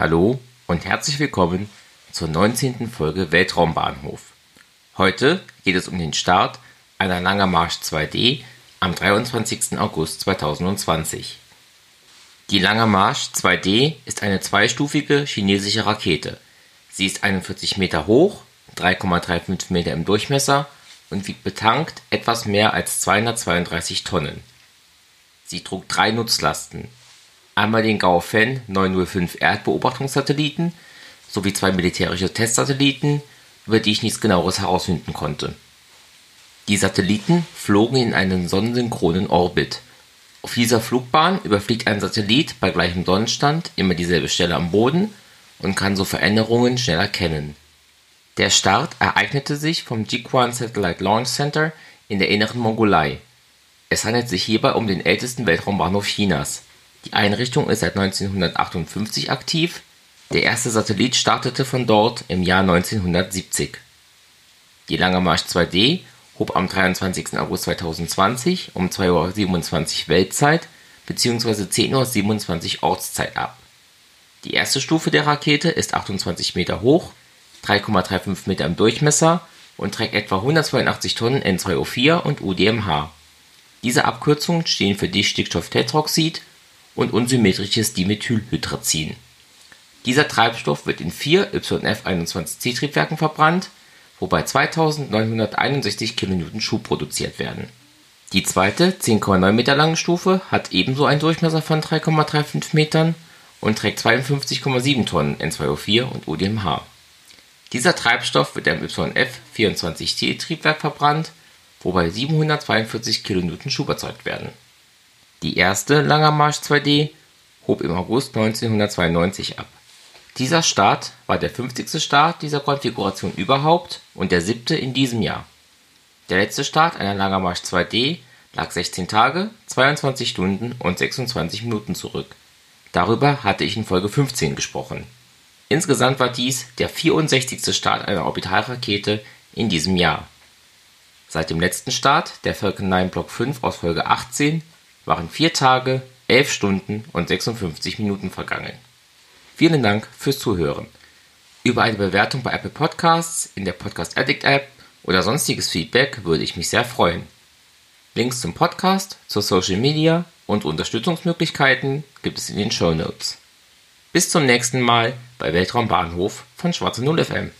Hallo und herzlich willkommen zur 19. Folge Weltraumbahnhof. Heute geht es um den Start einer Langer Marsch 2D am 23. August 2020. Die Langer Marsch 2D ist eine zweistufige chinesische Rakete. Sie ist 41 Meter hoch, 3,35 Meter im Durchmesser und wiegt betankt etwas mehr als 232 Tonnen. Sie trug drei Nutzlasten, einmal den Gaofen 905 Erdbeobachtungssatelliten sowie zwei militärische Testsatelliten, über die ich nichts genaueres herausfinden konnte. Die Satelliten flogen in einen sonnensynchronen Orbit. Auf dieser Flugbahn überfliegt ein Satellit bei gleichem Sonnenstand immer dieselbe Stelle am Boden und kann so Veränderungen schnell erkennen. Der Start ereignete sich vom Jiuquan Satellite Launch Center in der Inneren Mongolei. Es handelt sich hierbei um den ältesten Weltraumbahnhof Chinas. Die Einrichtung ist seit 1958 aktiv, der erste Satellit startete von dort im Jahr 1970. Die Lange Marsch 2D hob am 23. August 2020 um 2:27 Uhr Weltzeit bzw. 10:27 Uhr Ortszeit ab. Die erste Stufe der Rakete ist 28 Meter hoch, 3,35 Meter im Durchmesser und trägt etwa 182 Tonnen N2O4 und UDMH. Diese Abkürzungen stehen für Distickstofftetroxid und unsymmetrisches Dimethylhydrazin. Dieser Treibstoff wird in vier YF-21C-Triebwerken verbrannt, wobei 2961 kN Schub produziert werden. Die zweite, 10,9 Meter lange Stufe hat ebenso einen Durchmesser von 3,35 Metern und trägt 52,7 Tonnen N2O4 und UDMH. Dieser Treibstoff wird im YF-24C-Triebwerk verbrannt, wobei 742 kN Schub erzeugt werden. Die erste Langer Marsch 2D hob im August 1992 ab. Dieser Start war der 50. Start dieser Konfiguration überhaupt und der siebte in diesem Jahr. Der letzte Start einer Langer Marsch 2D lag 16 Tage, 22 Stunden und 26 Minuten zurück. Darüber hatte ich in Folge 15 gesprochen. Insgesamt war dies der 64. Start einer Orbitalrakete in diesem Jahr. Seit dem letzten Start, der Falcon 9 Block 5 aus Folge 18, waren 4 Tage, 11 Stunden und 56 Minuten vergangen. Vielen Dank fürs Zuhören. Über eine Bewertung bei Apple Podcasts, in der Podcast Addict App oder sonstiges Feedback würde ich mich sehr freuen. Links zum Podcast, zur Social Media und Unterstützungsmöglichkeiten gibt es in den Show Notes. Bis zum nächsten Mal bei Weltraumbahnhof von Schwarze Null FM.